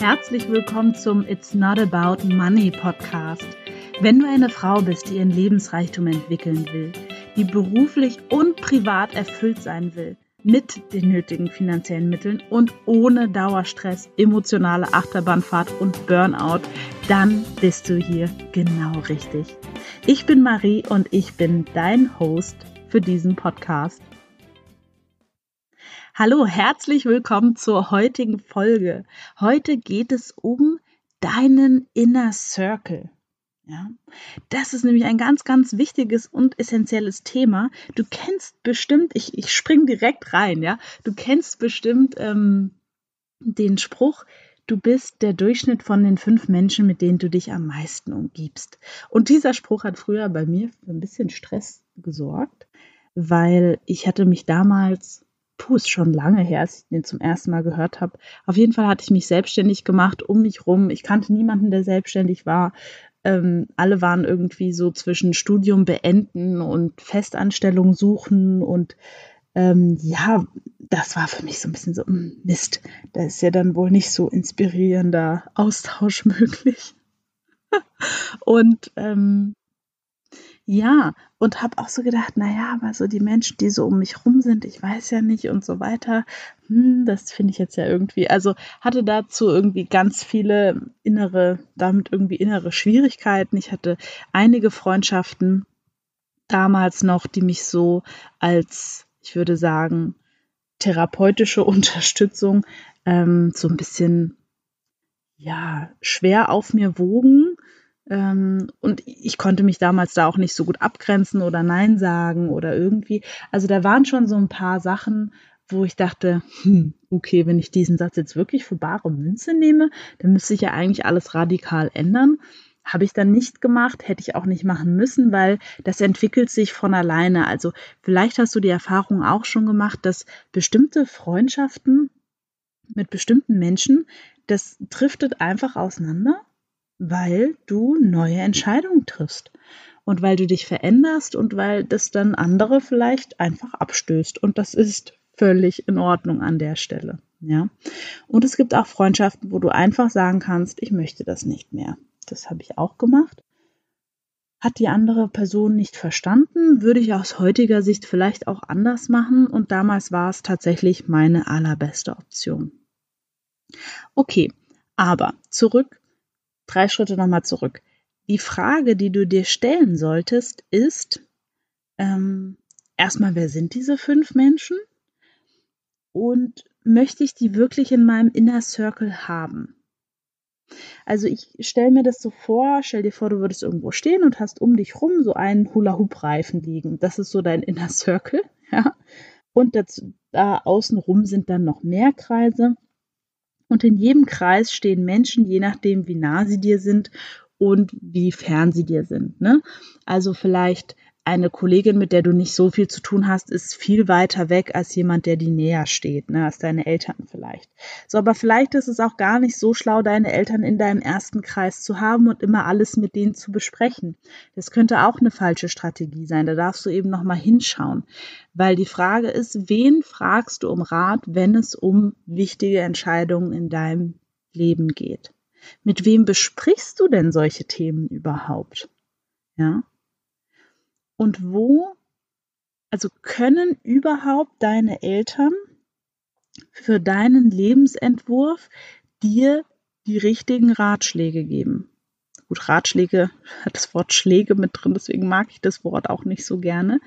Herzlich willkommen zum It's Not About Money Podcast. Wenn du eine Frau bist, die ihren Lebensreichtum entwickeln will, die beruflich und privat erfüllt sein will, mit den nötigen finanziellen Mitteln und ohne Dauerstress, emotionale Achterbahnfahrt und Burnout, dann bist du hier genau richtig. Ich bin Marie und ich bin dein Host für diesen Podcast. Hallo, herzlich willkommen zur heutigen Folge. Heute geht es um deinen Inner Circle. Ja, das ist nämlich ein ganz, ganz wichtiges und essentielles Thema. Du kennst bestimmt, ich, ich spring direkt rein, ja, du kennst bestimmt ähm, den Spruch, du bist der Durchschnitt von den fünf Menschen, mit denen du dich am meisten umgibst. Und dieser Spruch hat früher bei mir für ein bisschen Stress gesorgt, weil ich hatte mich damals puh, ist schon lange her, als ich den zum ersten Mal gehört habe. Auf jeden Fall hatte ich mich selbstständig gemacht um mich rum. Ich kannte niemanden, der selbstständig war. Ähm, alle waren irgendwie so zwischen Studium beenden und Festanstellung suchen und ähm, ja, das war für mich so ein bisschen so, hm, Mist, da ist ja dann wohl nicht so inspirierender Austausch möglich. und ähm, ja, und habe auch so gedacht, naja, aber so die Menschen, die so um mich rum sind, ich weiß ja nicht und so weiter, hm, das finde ich jetzt ja irgendwie, also hatte dazu irgendwie ganz viele innere, damit irgendwie innere Schwierigkeiten. Ich hatte einige Freundschaften damals noch, die mich so als, ich würde sagen, therapeutische Unterstützung ähm, so ein bisschen ja schwer auf mir wogen und ich konnte mich damals da auch nicht so gut abgrenzen oder Nein sagen oder irgendwie. Also da waren schon so ein paar Sachen, wo ich dachte, hm, okay, wenn ich diesen Satz jetzt wirklich für bare Münze nehme, dann müsste ich ja eigentlich alles radikal ändern. Habe ich dann nicht gemacht, hätte ich auch nicht machen müssen, weil das entwickelt sich von alleine. Also vielleicht hast du die Erfahrung auch schon gemacht, dass bestimmte Freundschaften mit bestimmten Menschen, das driftet einfach auseinander weil du neue Entscheidungen triffst und weil du dich veränderst und weil das dann andere vielleicht einfach abstößt und das ist völlig in Ordnung an der Stelle, ja. Und es gibt auch Freundschaften, wo du einfach sagen kannst, ich möchte das nicht mehr. Das habe ich auch gemacht. Hat die andere Person nicht verstanden, würde ich aus heutiger Sicht vielleicht auch anders machen und damals war es tatsächlich meine allerbeste Option. Okay, aber zurück drei Schritte nochmal zurück. Die Frage, die du dir stellen solltest, ist ähm, erstmal, wer sind diese fünf Menschen? Und möchte ich die wirklich in meinem Inner Circle haben? Also ich stelle mir das so vor, stell dir vor, du würdest irgendwo stehen und hast um dich rum so einen Hula-Hoop-Reifen liegen. Das ist so dein Inner Circle, ja. Und dazu, da außenrum sind dann noch mehr Kreise. Und in jedem Kreis stehen Menschen, je nachdem, wie nah sie dir sind und wie fern sie dir sind. Ne? Also vielleicht eine Kollegin, mit der du nicht so viel zu tun hast, ist viel weiter weg als jemand, der dir näher steht, ne, als deine Eltern vielleicht. So, aber vielleicht ist es auch gar nicht so schlau, deine Eltern in deinem ersten Kreis zu haben und immer alles mit denen zu besprechen. Das könnte auch eine falsche Strategie sein. Da darfst du eben noch mal hinschauen, weil die Frage ist, wen fragst du um Rat, wenn es um wichtige Entscheidungen in deinem Leben geht? Mit wem besprichst du denn solche Themen überhaupt? Ja? Und wo, also können überhaupt deine Eltern für deinen Lebensentwurf dir die richtigen Ratschläge geben? Gut, Ratschläge hat das Wort Schläge mit drin, deswegen mag ich das Wort auch nicht so gerne.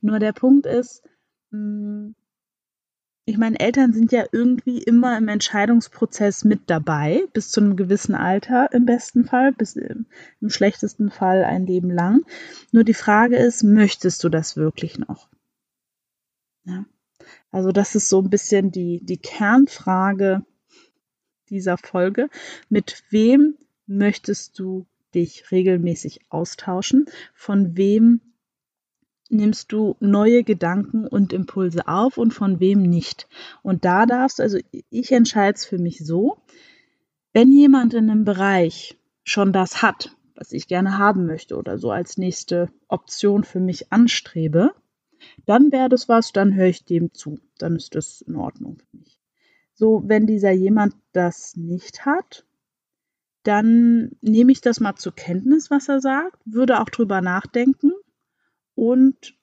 Nur der Punkt ist, hm, ich meine, Eltern sind ja irgendwie immer im Entscheidungsprozess mit dabei, bis zu einem gewissen Alter im besten Fall, bis im, im schlechtesten Fall ein Leben lang. Nur die Frage ist, möchtest du das wirklich noch? Ja. Also das ist so ein bisschen die, die Kernfrage dieser Folge. Mit wem möchtest du dich regelmäßig austauschen? Von wem nimmst du neue Gedanken und Impulse auf und von wem nicht. Und da darfst, also ich entscheide es für mich so, wenn jemand in einem Bereich schon das hat, was ich gerne haben möchte oder so als nächste Option für mich anstrebe, dann wäre das was, dann höre ich dem zu. Dann ist das in Ordnung für mich. So, wenn dieser jemand das nicht hat, dann nehme ich das mal zur Kenntnis, was er sagt, würde auch drüber nachdenken und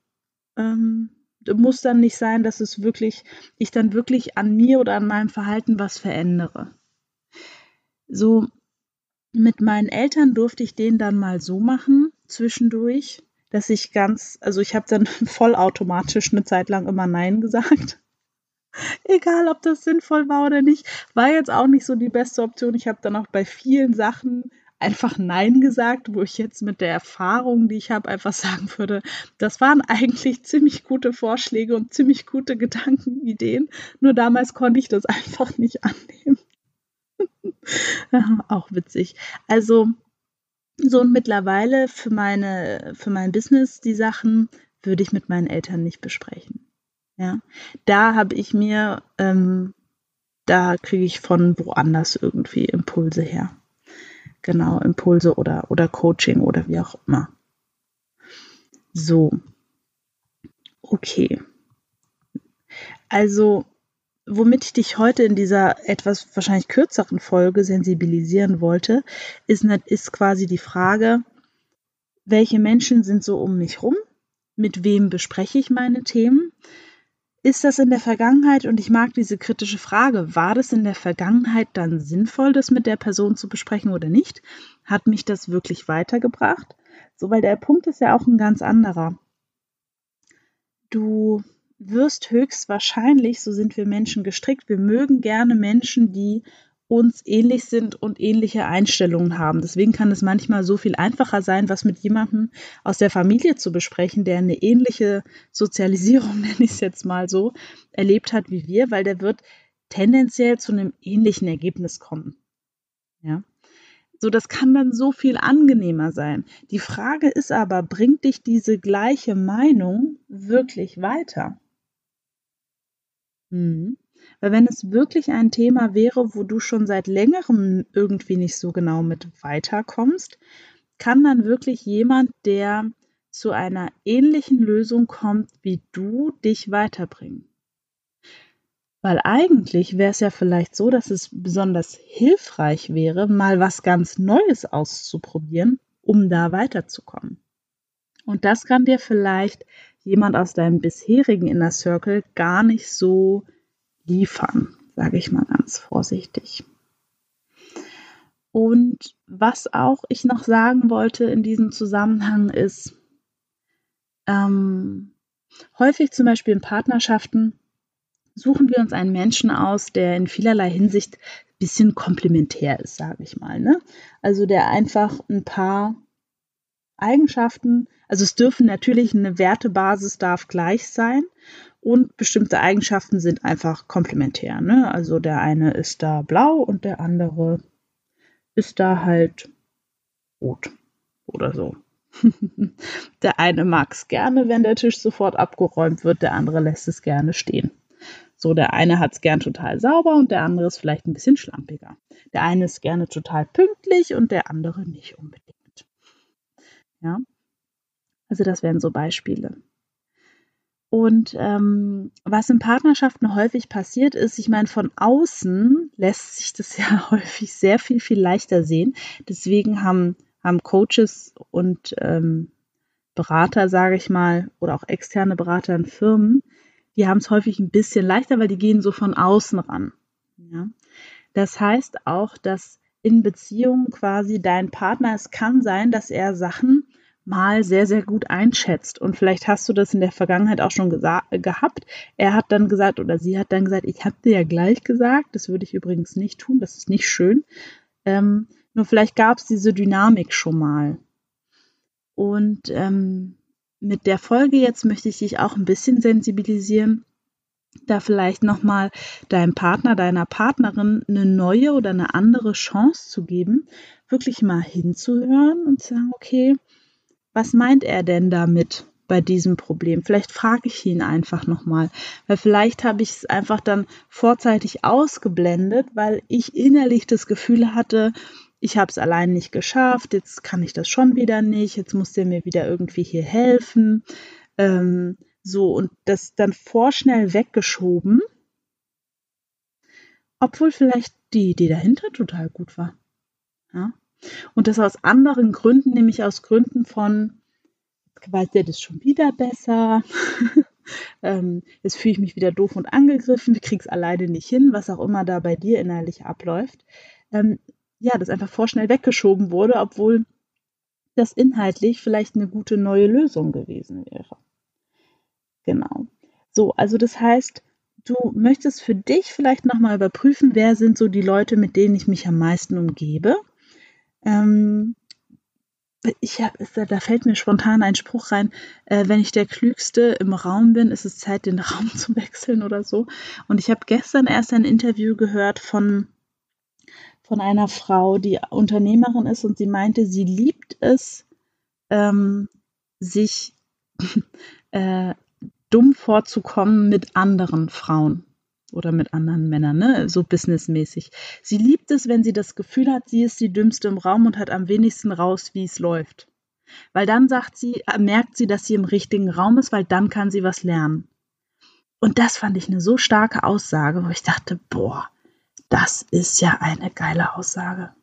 ähm, muss dann nicht sein, dass es wirklich, ich dann wirklich an mir oder an meinem Verhalten was verändere. So, mit meinen Eltern durfte ich den dann mal so machen, zwischendurch, dass ich ganz, also ich habe dann vollautomatisch eine Zeit lang immer Nein gesagt. Egal, ob das sinnvoll war oder nicht, war jetzt auch nicht so die beste Option. Ich habe dann auch bei vielen Sachen einfach Nein gesagt, wo ich jetzt mit der Erfahrung, die ich habe, einfach sagen würde, das waren eigentlich ziemlich gute Vorschläge und ziemlich gute Gedanken, Ideen. Nur damals konnte ich das einfach nicht annehmen. auch witzig. Also, so und mittlerweile für meine, für mein Business, die Sachen würde ich mit meinen Eltern nicht besprechen. Ja, da habe ich mir, ähm, da kriege ich von woanders irgendwie Impulse her. Genau, Impulse oder, oder Coaching oder wie auch immer. So. Okay. Also, womit ich dich heute in dieser etwas wahrscheinlich kürzeren Folge sensibilisieren wollte, ist, ist quasi die Frage, welche Menschen sind so um mich rum? Mit wem bespreche ich meine Themen? Ist das in der Vergangenheit, und ich mag diese kritische Frage, war das in der Vergangenheit dann sinnvoll, das mit der Person zu besprechen oder nicht? Hat mich das wirklich weitergebracht? So, weil der Punkt ist ja auch ein ganz anderer. Du wirst höchstwahrscheinlich, so sind wir Menschen gestrickt, wir mögen gerne Menschen, die uns ähnlich sind und ähnliche Einstellungen haben. Deswegen kann es manchmal so viel einfacher sein, was mit jemandem aus der Familie zu besprechen, der eine ähnliche Sozialisierung, nenne ich es jetzt mal so, erlebt hat wie wir, weil der wird tendenziell zu einem ähnlichen Ergebnis kommen. Ja. So, das kann dann so viel angenehmer sein. Die Frage ist aber, bringt dich diese gleiche Meinung wirklich weiter? Mhm. Weil wenn es wirklich ein Thema wäre, wo du schon seit längerem irgendwie nicht so genau mit weiterkommst, kann dann wirklich jemand, der zu einer ähnlichen Lösung kommt wie du, dich weiterbringen. Weil eigentlich wäre es ja vielleicht so, dass es besonders hilfreich wäre, mal was ganz Neues auszuprobieren, um da weiterzukommen. Und das kann dir vielleicht jemand aus deinem bisherigen Inner Circle gar nicht so liefern, sage ich mal ganz vorsichtig. Und was auch ich noch sagen wollte in diesem Zusammenhang ist, ähm, häufig zum Beispiel in Partnerschaften suchen wir uns einen Menschen aus, der in vielerlei Hinsicht ein bisschen komplementär ist, sage ich mal. Ne? Also der einfach ein paar Eigenschaften, also es dürfen natürlich eine Wertebasis darf gleich sein und bestimmte Eigenschaften sind einfach komplementär. Ne? Also der eine ist da blau und der andere ist da halt rot oder so. der eine mag es gerne, wenn der Tisch sofort abgeräumt wird, der andere lässt es gerne stehen. So, der eine hat es gern total sauber und der andere ist vielleicht ein bisschen schlampiger. Der eine ist gerne total pünktlich und der andere nicht unbedingt. Ja, also das wären so Beispiele. Und ähm, was in Partnerschaften häufig passiert ist, ich meine, von außen lässt sich das ja häufig sehr viel, viel leichter sehen. Deswegen haben, haben Coaches und ähm, Berater, sage ich mal, oder auch externe Berater in Firmen, die haben es häufig ein bisschen leichter, weil die gehen so von außen ran. Ja? Das heißt auch, dass in Beziehungen quasi dein Partner, es kann sein, dass er Sachen mal sehr, sehr gut einschätzt. Und vielleicht hast du das in der Vergangenheit auch schon gehabt. Er hat dann gesagt oder sie hat dann gesagt, ich habe dir ja gleich gesagt, das würde ich übrigens nicht tun, das ist nicht schön. Ähm, nur vielleicht gab es diese Dynamik schon mal. Und ähm, mit der Folge jetzt möchte ich dich auch ein bisschen sensibilisieren, da vielleicht nochmal deinem Partner, deiner Partnerin eine neue oder eine andere Chance zu geben, wirklich mal hinzuhören und zu sagen, okay, was meint er denn damit bei diesem Problem? Vielleicht frage ich ihn einfach nochmal, weil vielleicht habe ich es einfach dann vorzeitig ausgeblendet, weil ich innerlich das Gefühl hatte, ich habe es allein nicht geschafft, jetzt kann ich das schon wieder nicht, jetzt muss der mir wieder irgendwie hier helfen. Ähm, so, und das dann vorschnell weggeschoben obwohl vielleicht die Idee dahinter total gut war. Ja? Und das aus anderen Gründen, nämlich aus Gründen von, weiß der das schon wieder besser, ähm, jetzt fühle ich mich wieder doof und angegriffen, ich krieg's alleine nicht hin, was auch immer da bei dir innerlich abläuft. Ähm, ja, das einfach vorschnell weggeschoben wurde, obwohl das inhaltlich vielleicht eine gute neue Lösung gewesen wäre. Genau. So, also das heißt, du möchtest für dich vielleicht nochmal überprüfen, wer sind so die Leute, mit denen ich mich am meisten umgebe. Ähm, ich hab, da fällt mir spontan ein Spruch rein, äh, wenn ich der Klügste im Raum bin, ist es Zeit, den Raum zu wechseln oder so. Und ich habe gestern erst ein Interview gehört von, von einer Frau, die Unternehmerin ist und sie meinte, sie liebt es, ähm, sich äh, dumm vorzukommen mit anderen Frauen oder mit anderen Männern, ne? so businessmäßig. Sie liebt es, wenn sie das Gefühl hat, sie ist die dümmste im Raum und hat am wenigsten raus, wie es läuft. Weil dann sagt sie, äh, merkt sie, dass sie im richtigen Raum ist, weil dann kann sie was lernen. Und das fand ich eine so starke Aussage, wo ich dachte, boah, das ist ja eine geile Aussage.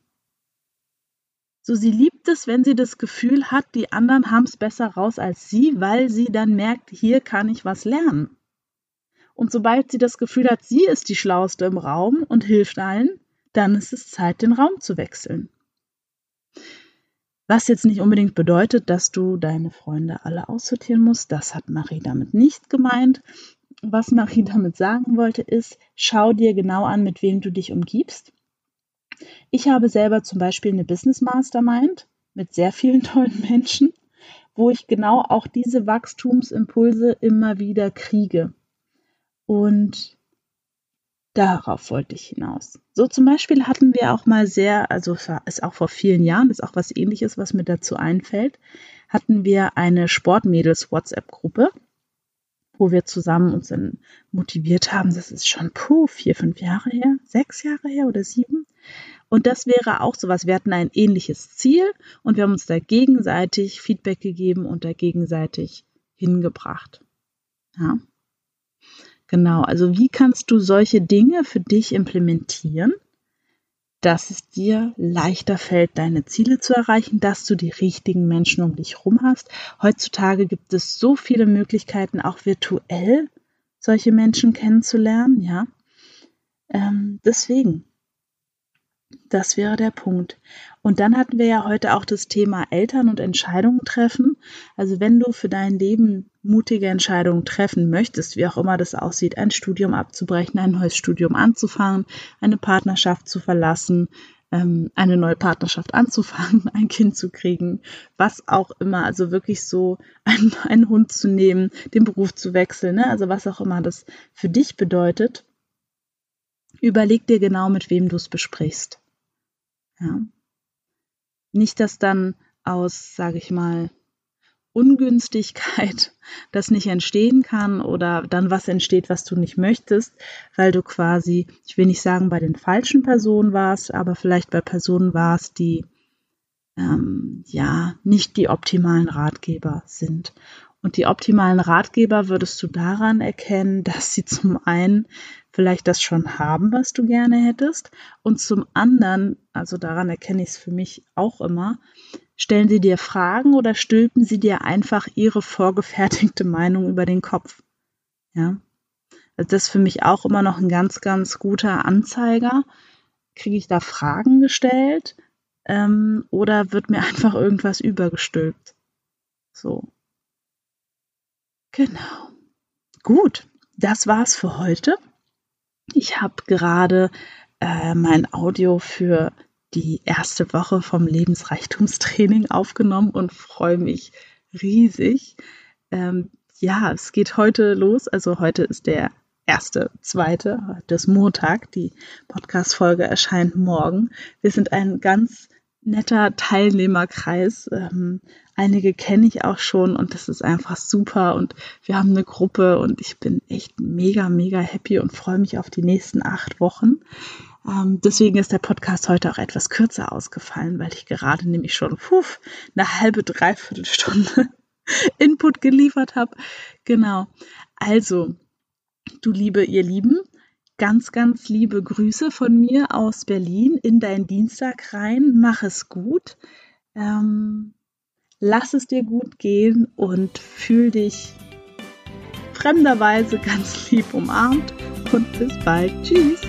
So, sie liebt es, wenn sie das Gefühl hat, die anderen haben es besser raus als sie, weil sie dann merkt, hier kann ich was lernen. Und sobald sie das Gefühl hat, sie ist die Schlauste im Raum und hilft allen, dann ist es Zeit, den Raum zu wechseln. Was jetzt nicht unbedingt bedeutet, dass du deine Freunde alle aussortieren musst, das hat Marie damit nicht gemeint. Was Marie damit sagen wollte, ist, schau dir genau an, mit wem du dich umgibst. Ich habe selber zum Beispiel eine Business Mastermind mit sehr vielen tollen Menschen, wo ich genau auch diese Wachstumsimpulse immer wieder kriege. Und darauf wollte ich hinaus. So zum Beispiel hatten wir auch mal sehr, also ist auch vor vielen Jahren, ist auch was ähnliches, was mir dazu einfällt, hatten wir eine Sportmädels WhatsApp-Gruppe, wo wir zusammen uns dann motiviert haben. Das ist schon puh, vier, fünf Jahre her, sechs Jahre her oder sieben. Und das wäre auch sowas. Wir hatten ein ähnliches Ziel und wir haben uns da gegenseitig Feedback gegeben und da gegenseitig hingebracht. Ja. Genau, also wie kannst du solche Dinge für dich implementieren, dass es dir leichter fällt, deine Ziele zu erreichen, dass du die richtigen Menschen um dich herum hast. Heutzutage gibt es so viele Möglichkeiten, auch virtuell solche Menschen kennenzulernen, ja. Ähm, deswegen, das wäre der Punkt. Und dann hatten wir ja heute auch das Thema Eltern und Entscheidungen treffen. Also wenn du für dein Leben mutige Entscheidungen treffen möchtest, wie auch immer das aussieht, ein Studium abzubrechen, ein neues Studium anzufangen, eine Partnerschaft zu verlassen, ähm, eine neue Partnerschaft anzufangen, ein Kind zu kriegen, was auch immer, also wirklich so einen, einen Hund zu nehmen, den Beruf zu wechseln, ne? also was auch immer das für dich bedeutet, überleg dir genau, mit wem du es besprichst. Ja. Nicht, dass dann aus, sage ich mal, Ungünstigkeit das nicht entstehen kann oder dann was entsteht, was du nicht möchtest, weil du quasi, ich will nicht sagen, bei den falschen Personen warst, aber vielleicht bei Personen warst, die ähm, ja nicht die optimalen Ratgeber sind. Und die optimalen Ratgeber würdest du daran erkennen, dass sie zum einen vielleicht das schon haben, was du gerne hättest, und zum anderen, also daran erkenne ich es für mich auch immer, stellen sie dir Fragen oder stülpen sie dir einfach ihre vorgefertigte Meinung über den Kopf. Ja. Also das ist für mich auch immer noch ein ganz, ganz guter Anzeiger. Kriege ich da Fragen gestellt ähm, oder wird mir einfach irgendwas übergestülpt? So. Genau. Gut, das war's für heute. Ich habe gerade äh, mein Audio für die erste Woche vom Lebensreichtumstraining aufgenommen und freue mich riesig. Ähm, ja, es geht heute los. Also heute ist der erste, zweite, ist Montag. Die Podcast-Folge erscheint morgen. Wir sind ein ganz netter Teilnehmerkreis. Ähm, einige kenne ich auch schon und das ist einfach super und wir haben eine Gruppe und ich bin echt mega, mega happy und freue mich auf die nächsten acht Wochen. Ähm, deswegen ist der Podcast heute auch etwas kürzer ausgefallen, weil ich gerade nämlich schon puh, eine halbe, dreiviertel Stunde Input geliefert habe. Genau. Also, du Liebe, ihr Lieben, ganz, ganz liebe Grüße von mir aus Berlin in deinen Dienstag rein. Mach es gut. Ähm, lass es dir gut gehen und fühl dich fremderweise ganz lieb umarmt und bis bald. Tschüss.